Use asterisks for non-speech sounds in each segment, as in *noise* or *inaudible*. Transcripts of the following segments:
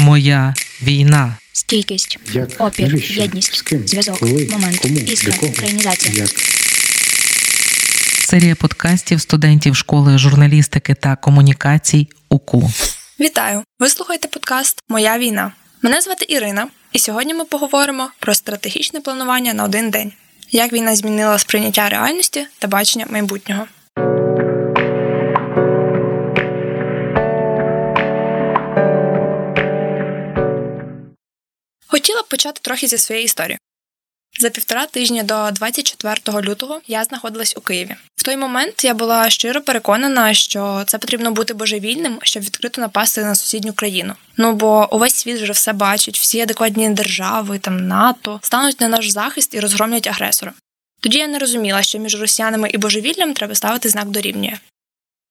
Моя війна. Стійкість, Як? опір, Навіщо? єдність, З ким? зв'язок, Коли? момент, Кому? іскра, Для кого? українізація. Як? Серія подкастів студентів школи журналістики та комунікацій УКУ. Вітаю! Ви слухаєте подкаст Моя війна. Мене звати Ірина, і сьогодні ми поговоримо про стратегічне планування на один день, як війна змінила сприйняття реальності та бачення майбутнього. Почати трохи зі своєї історії. За півтора тижні до 24 лютого я знаходилась у Києві. В той момент я була щиро переконана, що це потрібно бути божевільним, щоб відкрито напасти на сусідню країну. Ну бо увесь світ вже все бачить, всі адекватні держави, там НАТО стануть на наш захист і розгромлять агресора. Тоді я не розуміла, що між росіянами і божевіллям треба ставити знак дорівнює.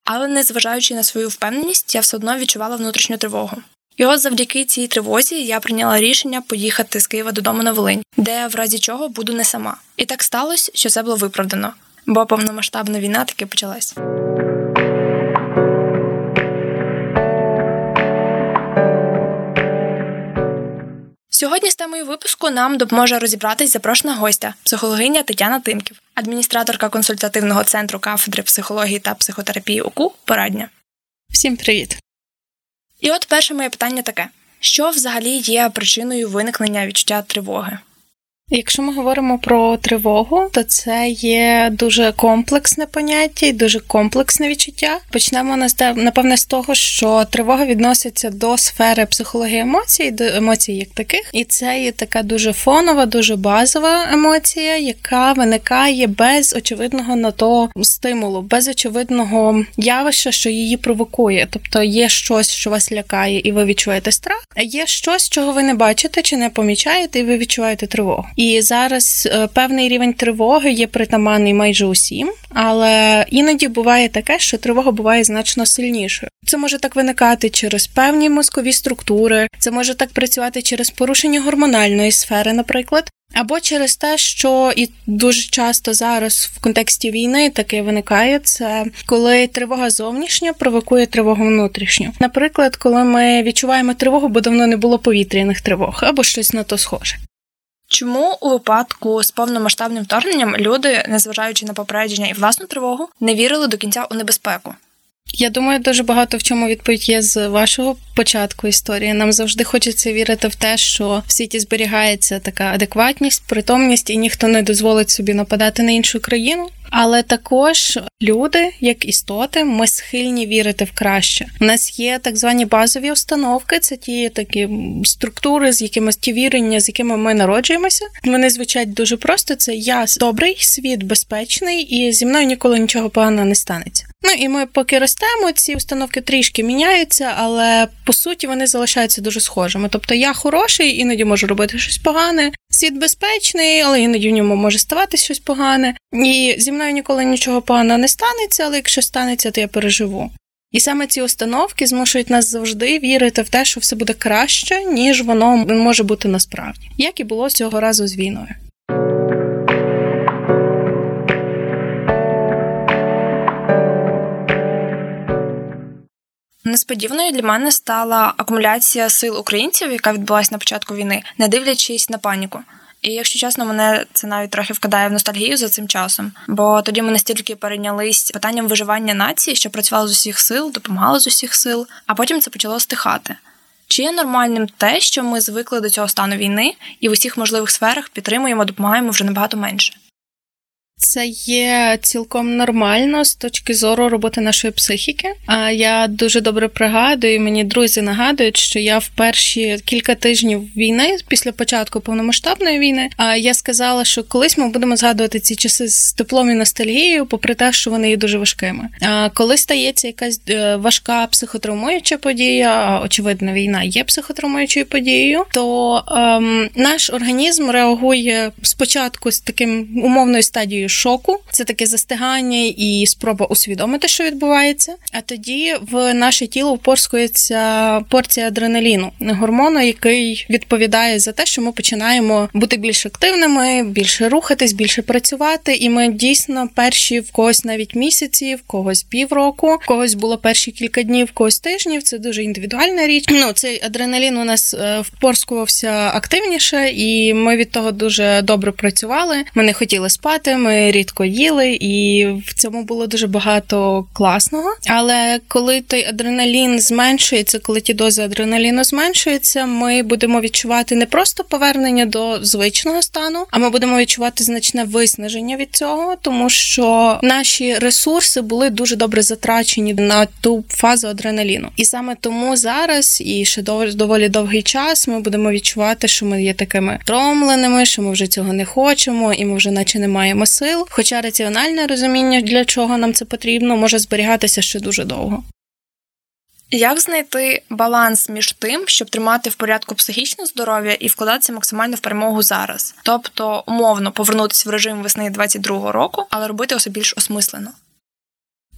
Але незважаючи на свою впевненість, я все одно відчувала внутрішню тривогу. І от завдяки цій тривозі я прийняла рішення поїхати з Києва додому на Волинь, де в разі чого буду не сама. І так сталося, що це було виправдано, бо повномасштабна війна таки почалась. Сьогодні з темою випуску нам допоможе розібратись запрошена гостя, психологиня Тетяна Тимків, адміністраторка консультативного центру кафедри психології та психотерапії УКУ Порадня. Всім привіт! І от перше моє питання таке: що взагалі є причиною виникнення відчуття тривоги? Якщо ми говоримо про тривогу, то це є дуже комплексне поняття і дуже комплексне відчуття. Почнемо напевне з того, що тривога відноситься до сфери психології емоцій, до емоцій як таких, і це є така дуже фонова, дуже базова емоція, яка виникає без очевидного на то стимулу, без очевидного явища, що її провокує. Тобто є щось, що вас лякає, і ви відчуваєте страх, а є щось, чого ви не бачите чи не помічаєте, і ви відчуваєте тривогу. І зараз е, певний рівень тривоги є притаманний майже усім, але іноді буває таке, що тривога буває значно сильнішою. Це може так виникати через певні мозкові структури, це може так працювати через порушення гормональної сфери, наприклад. Або через те, що і дуже часто зараз в контексті війни таке виникає, це коли тривога зовнішня провокує тривогу внутрішню. Наприклад, коли ми відчуваємо тривогу, бо давно не було повітряних тривог, або щось на то схоже. Чому у випадку з повномасштабним вторгненням люди, незважаючи на попередження і власну тривогу, не вірили до кінця у небезпеку? Я думаю, дуже багато в чому відповідь є з вашого початку історії. Нам завжди хочеться вірити в те, що в світі зберігається така адекватність, притомність, і ніхто не дозволить собі нападати на іншу країну. Але також люди, як істоти, ми схильні вірити в краще. У нас є так звані базові установки, це ті такі структури, з якими ті вірення, з якими ми народжуємося. Вони звучать дуже просто: це я добрий, світ безпечний, і зі мною ніколи нічого поганого не станеться. Ну і ми поки ростемо, ці установки трішки міняються, але по суті вони залишаються дуже схожими. Тобто я хороший, іноді можу робити щось погане. Світ безпечний, але іноді в ньому може ставати щось погане. І зі мною ніколи нічого поганого не станеться, але якщо станеться, то я переживу. І саме ці установки змушують нас завжди вірити в те, що все буде краще, ніж воно може бути насправді, як і було цього разу з війною. Несподіваною для мене стала акумуляція сил українців, яка відбулася на початку війни, не дивлячись на паніку. І якщо чесно, мене це навіть трохи вкидає в ностальгію за цим часом, бо тоді ми настільки перейнялись питанням виживання нації, що працювали з усіх сил, допомагали з усіх сил, а потім це почало стихати. Чи є нормальним те, що ми звикли до цього стану війни і в усіх можливих сферах підтримуємо, допомагаємо вже набагато менше? Це є цілком нормально з точки зору роботи нашої психіки. А я дуже добре пригадую, мені друзі нагадують, що я в перші кілька тижнів війни, після початку повномасштабної війни, а я сказала, що колись ми будемо згадувати ці часи з теплом і ностальгією, попри те, що вони є дуже важкими. А коли стається якась е, важка психотравмуюча подія, очевидно, війна є психотравмуючою подією, то ем, наш організм реагує спочатку з таким умовною стадією шоку. Це таке застигання і спроба усвідомити, що відбувається. А тоді в наше тіло впорскується порція адреналіну, гормону, який відповідає за те, що ми починаємо бути більш активними, більше рухатись, більше працювати. І ми дійсно перші в когось навіть місяці, в когось півроку, в когось було перші кілька днів, в когось тижнів. Це дуже індивідуальна річ. Ну цей адреналін у нас е, впорскувався активніше, і ми від того дуже добре працювали. Ми не хотіли спати, ми рідко їли, і в цьому було дуже багато класного. Але коли той адреналін зменшується, коли ті дози адреналіну зменшуються, ми будемо відчувати не просто повернення до звичного стану, а ми будемо відчувати значне виснаження від цього, тому що наші ресурси були дуже добре затрачені на ту фазу адреналіну. І саме тому зараз і ще доволі довгий час ми будемо відчувати, що ми є такими втомленими, що ми вже цього не хочемо, і ми вже наче не маємо сил. Хоча раціональне розуміння, для чого нам це потрібно, може зберігатися ще дуже довго. Як знайти баланс між тим, щоб тримати в порядку психічне здоров'я і вкладатися максимально в перемогу зараз, тобто умовно повернутися в режим весни 22-го року, але робити усе більш осмислено?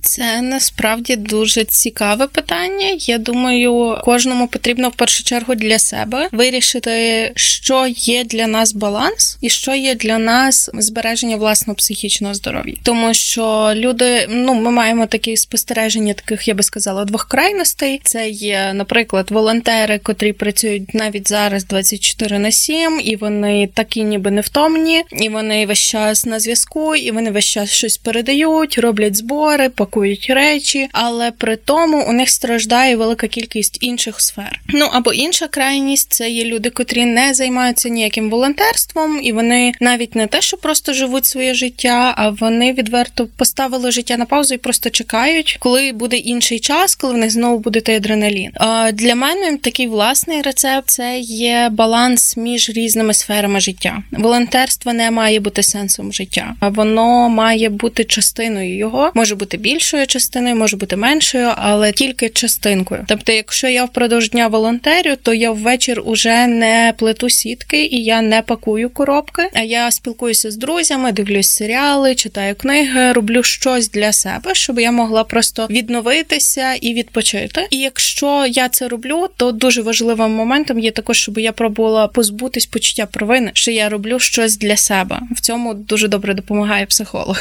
Це насправді дуже цікаве питання. Я думаю, кожному потрібно в першу чергу для себе вирішити, що є для нас баланс і що є для нас збереження власного психічного здоров'я. Тому що люди, ну ми маємо такі спостереження, таких я би сказала, двох крайностей. Це є, наприклад, волонтери, котрі працюють навіть зараз 24 на 7, і вони такі, ніби невтомні, і вони весь час на зв'язку, і вони весь час щось передають, роблять збори пакують речі, але при тому у них страждає велика кількість інших сфер. Ну або інша крайність це є люди, котрі не займаються ніяким волонтерством, і вони навіть не те, що просто живуть своє життя, а вони відверто поставили життя на паузу і просто чекають, коли буде інший час, коли в них знову буде той адреналін. Для мене такий власний рецепт це є баланс між різними сферами життя. Волонтерство не має бути сенсом життя, а воно має бути частиною його, може бути більше більшою частиною, може бути меншою, але тільки частинкою. Тобто, якщо я впродовж дня волонтерю, то я ввечір уже не плету сітки і я не пакую коробки. А я спілкуюся з друзями, дивлюсь серіали, читаю книги, роблю щось для себе, щоб я могла просто відновитися і відпочити. І якщо я це роблю, то дуже важливим моментом є також, щоб я пробувала позбутись почуття провини, що я роблю щось для себе. В цьому дуже добре допомагає психолог.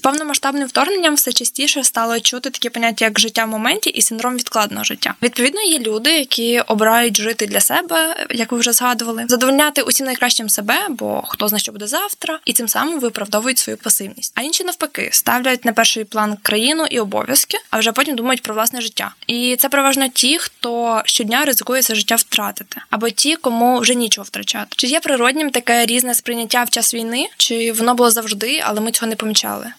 З повномасштабним вторгненням все частіше стало чути такі поняття, як життя в моменті і синдром відкладного життя. Відповідно, є люди, які обирають жити для себе, як ви вже згадували, задовольняти усім найкращим себе, бо хто знає, що буде завтра, і цим самим виправдовують свою пасивність. А інші навпаки ставлять на перший план країну і обов'язки, а вже потім думають про власне життя. І це переважно ті, хто щодня ризикує це життя втратити, або ті, кому вже нічого втрачати. Чи є природнім таке різне сприйняття в час війни, чи воно було завжди, але ми цього не помічали?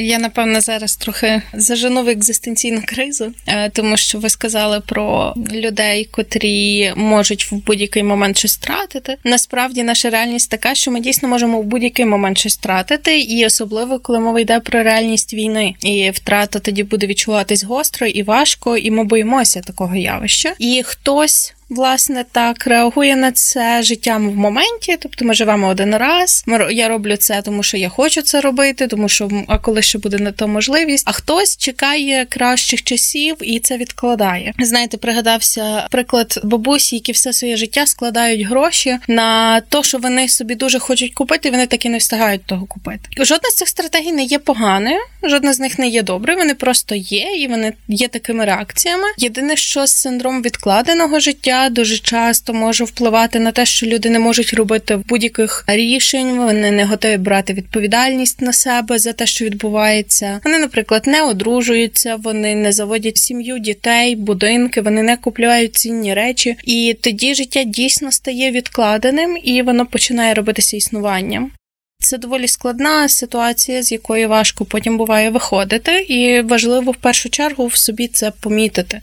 Я напевно зараз трохи зажену в екзистенційну кризу, е, тому що ви сказали про людей, котрі можуть в будь-який момент щось втратити. Насправді наша реальність така, що ми дійсно можемо в будь-який момент щось втратити, і особливо коли мова йде про реальність війни, і втрата тоді буде відчуватись гостро і важко, і ми боїмося такого явища. І хтось власне так реагує на це життям в моменті. Тобто ми живемо один раз. я роблю це, тому що я хочу це робити, тому що а коли ще буде на то можливість, а хтось чекає кращих часів і це відкладає. Знаєте, пригадався приклад бабусі, які все своє життя складають гроші на то, що вони собі дуже хочуть купити, і вони так і не встигають того купити. Жодна з цих стратегій не є поганою, жодна з них не є доброю. Вони просто є, і вони є такими реакціями. Єдине, що з синдромом відкладеного життя дуже часто може впливати на те, що люди не можуть робити будь-яких рішень, вони не готові брати відповідальність на себе за те, що відбувається. Вони, наприклад, не одружуються, вони не заводять сім'ю, дітей, будинки, вони не купляють цінні речі, і тоді життя дійсно стає відкладеним і воно починає робитися існуванням. Це доволі складна ситуація, з якої важко потім буває виходити, і важливо в першу чергу в собі це помітити.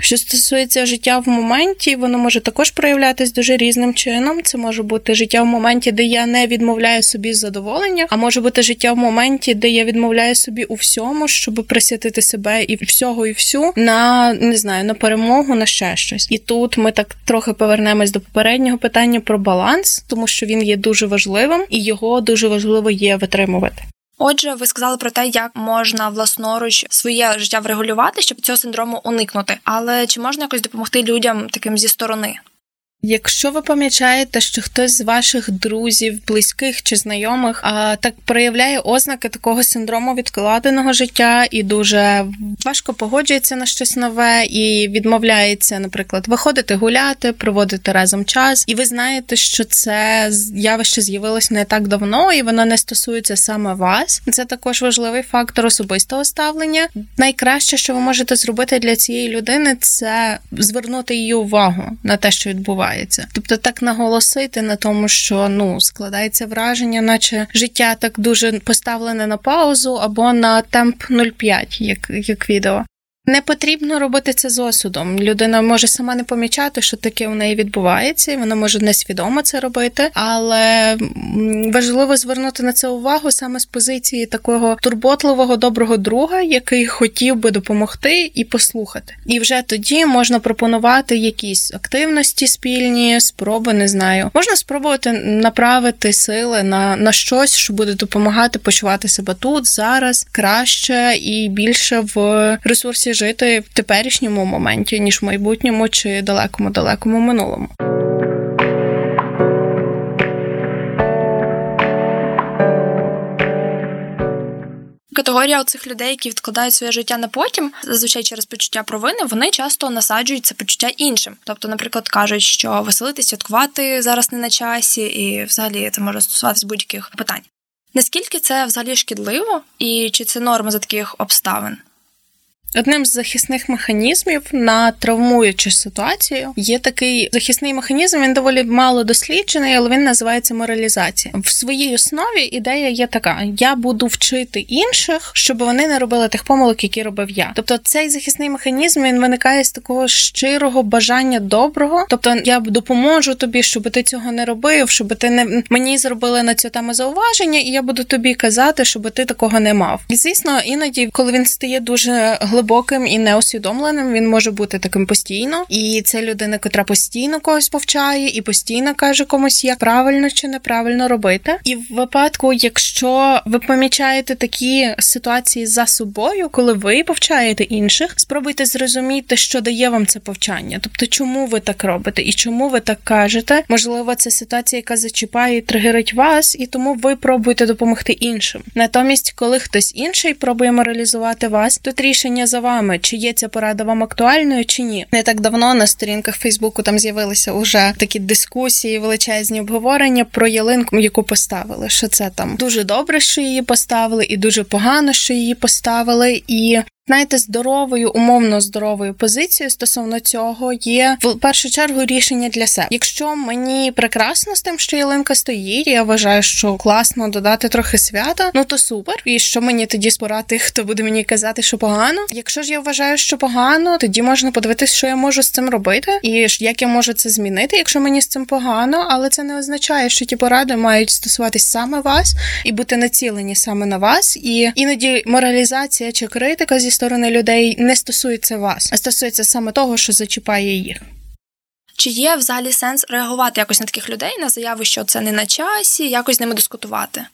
Що стосується життя в моменті, воно може також проявлятись дуже різним чином. Це може бути життя в моменті, де я не відмовляю собі задоволення, а може бути життя в моменті, де я відмовляю собі у всьому, щоб присвятити себе і всього, і всю на не знаю на перемогу, на ще щось. І тут ми так трохи повернемось до попереднього питання про баланс, тому що він є дуже важливим і його дуже важливо є витримувати. Отже, ви сказали про те, як можна власноруч своє життя врегулювати, щоб цього синдрому уникнути. Але чи можна якось допомогти людям таким зі сторони? Якщо ви помічаєте, що хтось з ваших друзів, близьких чи знайомих а, так проявляє ознаки такого синдрому відкладеного життя і дуже важко погоджується на щось нове і відмовляється, наприклад, виходити гуляти, проводити разом час, і ви знаєте, що це явище з'явилось не так давно, і воно не стосується саме вас. Це також важливий фактор особистого ставлення. Найкраще, що ви можете зробити для цієї людини, це звернути її увагу на те, що відбувається відбувається. Тобто так наголосити на тому, що ну складається враження, наче життя так дуже поставлене на паузу або на темп 0,5, як, як відео. Не потрібно робити це з осудом. Людина може сама не помічати, що таке у неї відбувається, і вона може несвідомо це робити, але важливо звернути на це увагу саме з позиції такого турботливого доброго друга, який хотів би допомогти і послухати. І вже тоді можна пропонувати якісь активності спільні, спроби, не знаю. Можна спробувати направити сили на, на щось, що буде допомагати почувати себе тут зараз краще і більше в ресурсі жити в теперішньому моменті, ніж в майбутньому чи далекому далекому минулому. Категорія цих людей, які відкладають своє життя на потім, зазвичай через почуття провини, вони часто насаджують це почуття іншим. Тобто, наприклад, кажуть, що веселити, святкувати зараз не на часі, і взагалі це може стосуватися будь-яких питань. Наскільки це взагалі шкідливо, і чи це норма за таких обставин? Одним з захисних механізмів на травмуючу ситуацію є такий захисний механізм. Він доволі мало досліджений, але він називається моралізація. В своїй основі ідея є така: я буду вчити інших, щоб вони не робили тих помилок, які робив я. Тобто, цей захисний механізм він виникає з такого щирого бажання доброго. Тобто, я допоможу тобі, щоб ти цього не робив, щоб ти не мені зробили на цю тему зауваження, і я буду тобі казати, щоб ти такого не мав. І звісно, іноді, коли він стає дуже глибоким і неусвідомленим. Він може бути таким постійно, і це людина, котра постійно когось повчає і постійно каже комусь, як правильно чи неправильно робити. І в випадку, якщо ви помічаєте такі ситуації за собою, коли ви повчаєте інших, спробуйте зрозуміти, що дає вам це повчання, тобто чому ви так робите і чому ви так кажете. Можливо, це ситуація, яка зачіпає і тригерить вас, і тому ви пробуєте допомогти іншим. Натомість, коли хтось інший пробує моралізувати вас, тут рішення за вами, чи є ця порада вам актуальною, чи ні. Не так давно на сторінках Фейсбуку там з'явилися уже такі дискусії, величезні обговорення про ялинку, яку поставили. Що це там дуже добре, що її поставили, і дуже погано, що її поставили. І знаєте, здоровою, умовно здоровою позицією стосовно цього є в першу чергу рішення для себе. Якщо мені прекрасно з тим, що ялинка стоїть, я вважаю, що класно додати трохи свята, ну то супер. І що мені тоді спорати, хто буде мені казати, що погано. Якщо ж я вважаю, що погано, тоді можна подивитися, що я можу з цим робити, і як я можу це змінити, якщо мені з цим погано, але це не означає, що ті поради мають стосуватись саме вас і бути націлені саме на вас. І іноді моралізація чи критика зі сторони людей не стосується вас, а стосується саме того, що зачіпає їх. Чи є взагалі сенс реагувати якось на таких людей на заяви, що це не на часі, якось з ними дискутувати?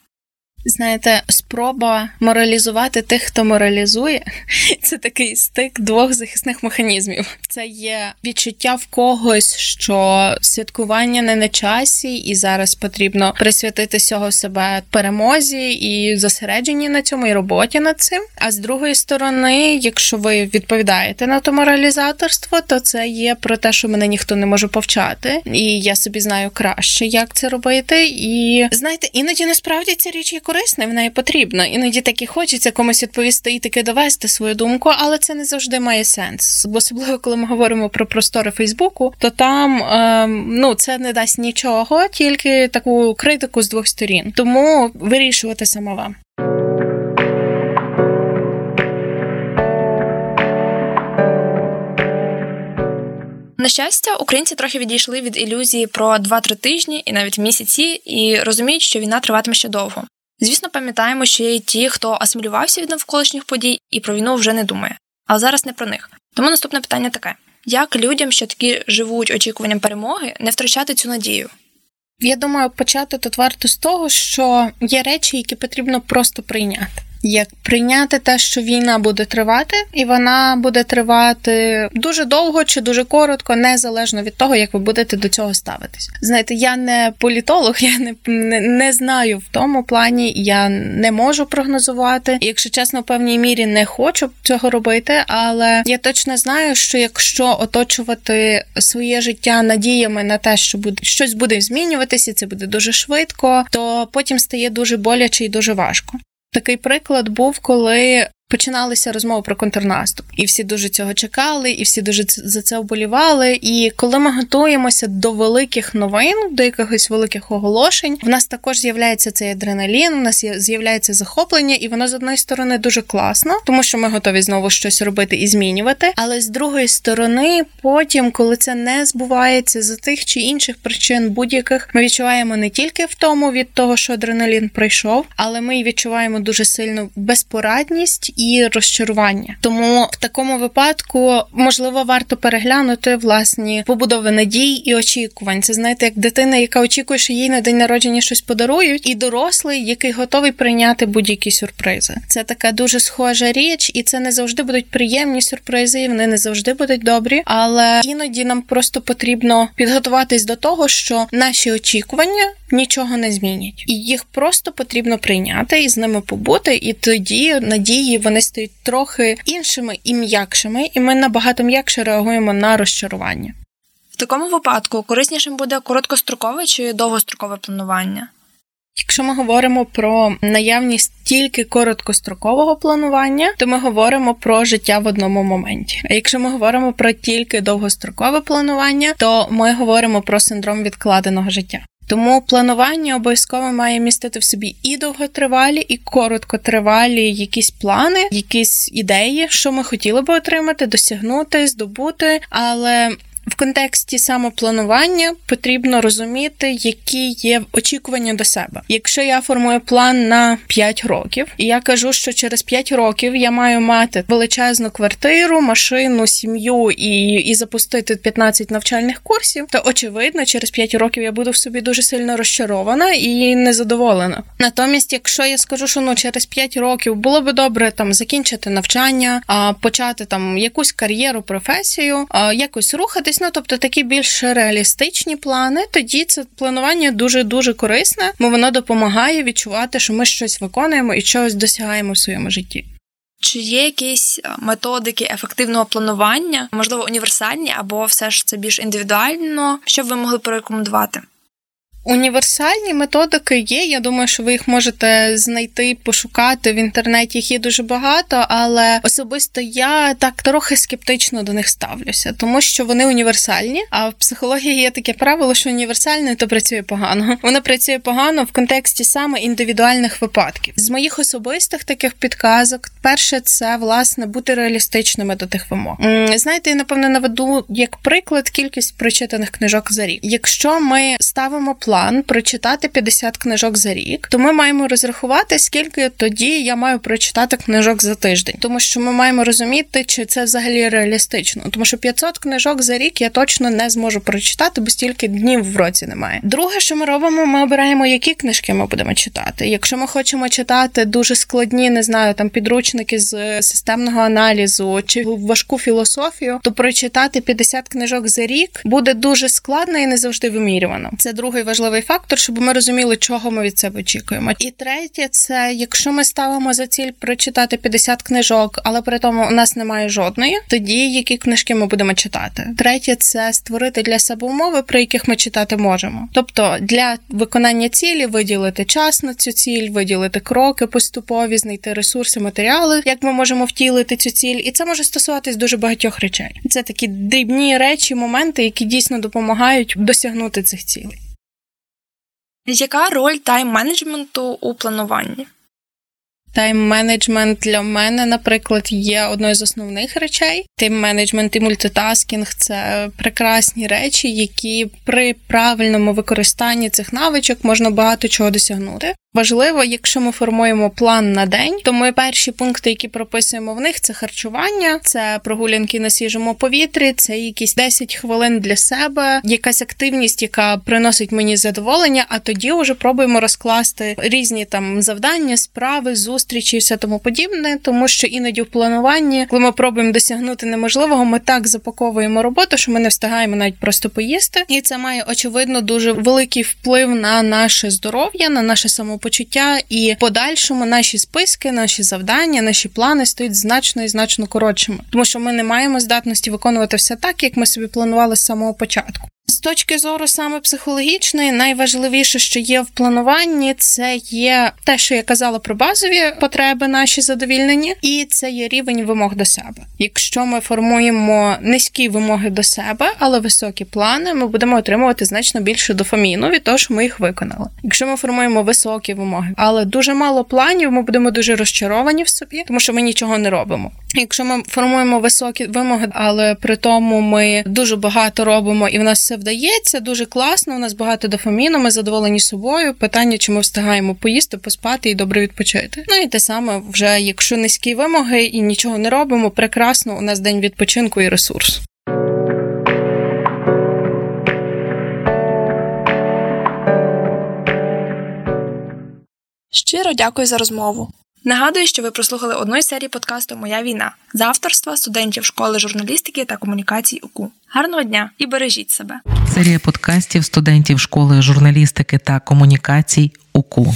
Знаєте, спроба моралізувати тих, хто моралізує, *laughs* це такий стик двох захисних механізмів. Це є відчуття в когось, що святкування не на часі, і зараз потрібно присвятити всього себе перемозі і зосередженні на цьому і роботі над цим. А з другої сторони, якщо ви відповідаєте на то моралізаторство, то це є про те, що мене ніхто не може повчати, і я собі знаю краще, як це робити. І знаєте, іноді насправді ця річ є корисне, вона і потрібна. Іноді таки хочеться комусь відповісти і таки довести свою думку, але це не завжди має сенс. Особливо, коли ми говоримо про простори Фейсбуку, то там ем, ну це не дасть нічого, тільки таку критику з двох сторін. Тому вирішувати саме вам. На щастя, українці трохи відійшли від ілюзії про 2-3 тижні і навіть місяці, і розуміють, що війна триватиме ще довго. Звісно, пам'ятаємо, що є і ті, хто асимілювався від навколишніх подій і про війну вже не думає. Але зараз не про них. Тому наступне питання таке: як людям, що такі живуть очікуванням перемоги, не втрачати цю надію? Я думаю, почати тут варто з того, що є речі, які потрібно просто прийняти як прийняти те, що війна буде тривати, і вона буде тривати дуже довго чи дуже коротко, незалежно від того, як ви будете до цього ставитись. Знаєте, я не політолог, *laughs* я не, не, не знаю в тому плані, я не можу прогнозувати. Якщо чесно, в певній мірі не хочу цього робити, але я точно знаю, що якщо оточувати своє життя надіями на те, що буде щось буде змінюватися, це буде дуже швидко, то потім стає дуже боляче і дуже важко. Такий приклад був, коли починалися розмови про контрнаступ, і всі дуже цього чекали, і всі дуже за це оболівали. І коли ми готуємося до великих новин, до якихось великих оголошень, в нас також з'являється цей адреналін, у нас з'являється захоплення, і воно з одної сторони дуже класно, тому що ми готові знову щось робити і змінювати. Але з другої сторони, потім, коли це не збувається за тих чи інших причин, будь-яких ми відчуваємо не тільки в тому від того, що адреналін пройшов, але ми відчуваємо дуже сильну безпорадність і розчарування. Тому в такому випадку можливо варто переглянути власні побудови надій і очікувань. Це знаєте, як дитина, яка очікує, що їй на день народження щось подарують, і дорослий, який готовий прийняти будь-які сюрпризи. Це така дуже схожа річ, і це не завжди будуть приємні сюрпризи, і вони не завжди будуть добрі. Але іноді нам просто потрібно підготуватись до того, що наші очікування нічого не змінять, і їх просто потрібно прийняти і з ними побути, і тоді надії вони стають трохи іншими і м'якшими, і ми набагато м'якше реагуємо на розчарування. В такому випадку кориснішим буде короткострокове чи довгострокове планування. Якщо ми говоримо про наявність тільки короткострокового планування, то ми говоримо про життя в одному моменті. А якщо ми говоримо про тільки довгострокове планування, то ми говоримо про синдром відкладеного життя. Тому планування обов'язково має містити в собі і довготривалі, і короткотривалі якісь плани, якісь ідеї, що ми хотіли би отримати, досягнути, здобути, але в контексті самопланування потрібно розуміти, які є очікування до себе. Якщо я формую план на 5 років, і я кажу, що через 5 років я маю мати величезну квартиру, машину, сім'ю і і запустити 15 навчальних курсів, то очевидно, через 5 років я буду в собі дуже сильно розчарована і незадоволена. Натомість, якщо я скажу, що ну через 5 років було би добре там закінчити навчання, а почати там якусь кар'єру, професію, а якось рухатись рухатись. Ну тобто такі більш реалістичні плани. Тоді це планування дуже дуже корисне, бо воно допомагає відчувати, що ми щось виконуємо і чогось досягаємо в своєму житті. Чи є якісь методики ефективного планування, можливо, універсальні, або все ж це більш індивідуально, що б ви могли порекомендувати? Універсальні методики є. Я думаю, що ви їх можете знайти, пошукати в інтернеті. Їх є дуже багато, але особисто я так трохи скептично до них ставлюся, тому що вони універсальні. А в психології є таке правило, що універсальне то працює погано. Воно працює погано в контексті саме індивідуальних випадків. З моїх особистих таких підказок, перше, це власне бути реалістичними до тих вимог. Знаєте, я напевно наведу як приклад кількість прочитаних книжок за рік. Якщо ми ставимо план план прочитати 50 книжок за рік, то ми маємо розрахувати, скільки тоді я маю прочитати книжок за тиждень, тому що ми маємо розуміти, чи це взагалі реалістично, тому що 500 книжок за рік я точно не зможу прочитати, бо стільки днів в році немає. Друге, що ми робимо, ми обираємо, які книжки ми будемо читати. Якщо ми хочемо читати дуже складні, не знаю, там підручники з системного аналізу чи важку філософію, то прочитати 50 книжок за рік буде дуже складно і не завжди вимірювано. Це другий важливий важливий фактор, щоб ми розуміли, чого ми від себе очікуємо. І третє, це якщо ми ставимо за ціль прочитати 50 книжок, але при тому у нас немає жодної, тоді які книжки ми будемо читати. Третє це створити для себе умови, при яких ми читати можемо. Тобто для виконання цілі виділити час на цю ціль, виділити кроки поступові, знайти ресурси, матеріали, як ми можемо втілити цю ціль, і це може стосуватись дуже багатьох речей. Це такі дрібні речі, моменти, які дійсно допомагають досягнути цих цілей. Яка роль тайм-менеджменту у плануванні? Тайм-менеджмент для мене, наприклад, є одною з основних речей. Тайм-менеджмент і мультитаскінг це прекрасні речі, які при правильному використанні цих навичок можна багато чого досягнути. Важливо, якщо ми формуємо план на день, то ми перші пункти, які прописуємо в них, це харчування, це прогулянки на свіжому повітрі, це якісь 10 хвилин для себе, якась активність, яка приносить мені задоволення. А тоді вже пробуємо розкласти різні там завдання, справи, зустрічі і все тому подібне, тому що іноді в плануванні, коли ми пробуємо досягнути неможливого, ми так запаковуємо роботу, що ми не встигаємо навіть просто поїсти, і це має очевидно дуже великий вплив на наше здоров'я, на наше самопочуття самопочуття, і в подальшому наші списки, наші завдання, наші плани стають значно і значно коротшими, тому що ми не маємо здатності виконувати все так, як ми собі планували з самого початку. Точки зору саме психологічної, найважливіше, що є в плануванні, це є те, що я казала про базові потреби, наші задовільнені, і це є рівень вимог до себе. Якщо ми формуємо низькі вимоги до себе, але високі плани, ми будемо отримувати значно більше дофаміну від того, що ми їх виконали. Якщо ми формуємо високі вимоги, але дуже мало планів, ми будемо дуже розчаровані в собі, тому що ми нічого не робимо. Якщо ми формуємо високі вимоги, але при тому ми дуже багато робимо, і в нас все вдається, дуже класно. У нас багато дофаміну, ми задоволені собою. Питання, чи ми встигаємо поїсти, поспати і добре відпочити. Ну і те саме, вже якщо низькі вимоги і нічого не робимо, прекрасно. У нас день відпочинку і ресурс. Щиро дякую за розмову. Нагадую, що ви прослухали одну із серій подкасту Моя війна з авторства студентів школи журналістики та комунікацій УКУ. Гарного дня і бережіть себе. Серія подкастів студентів школи журналістики та комунікацій УКУ.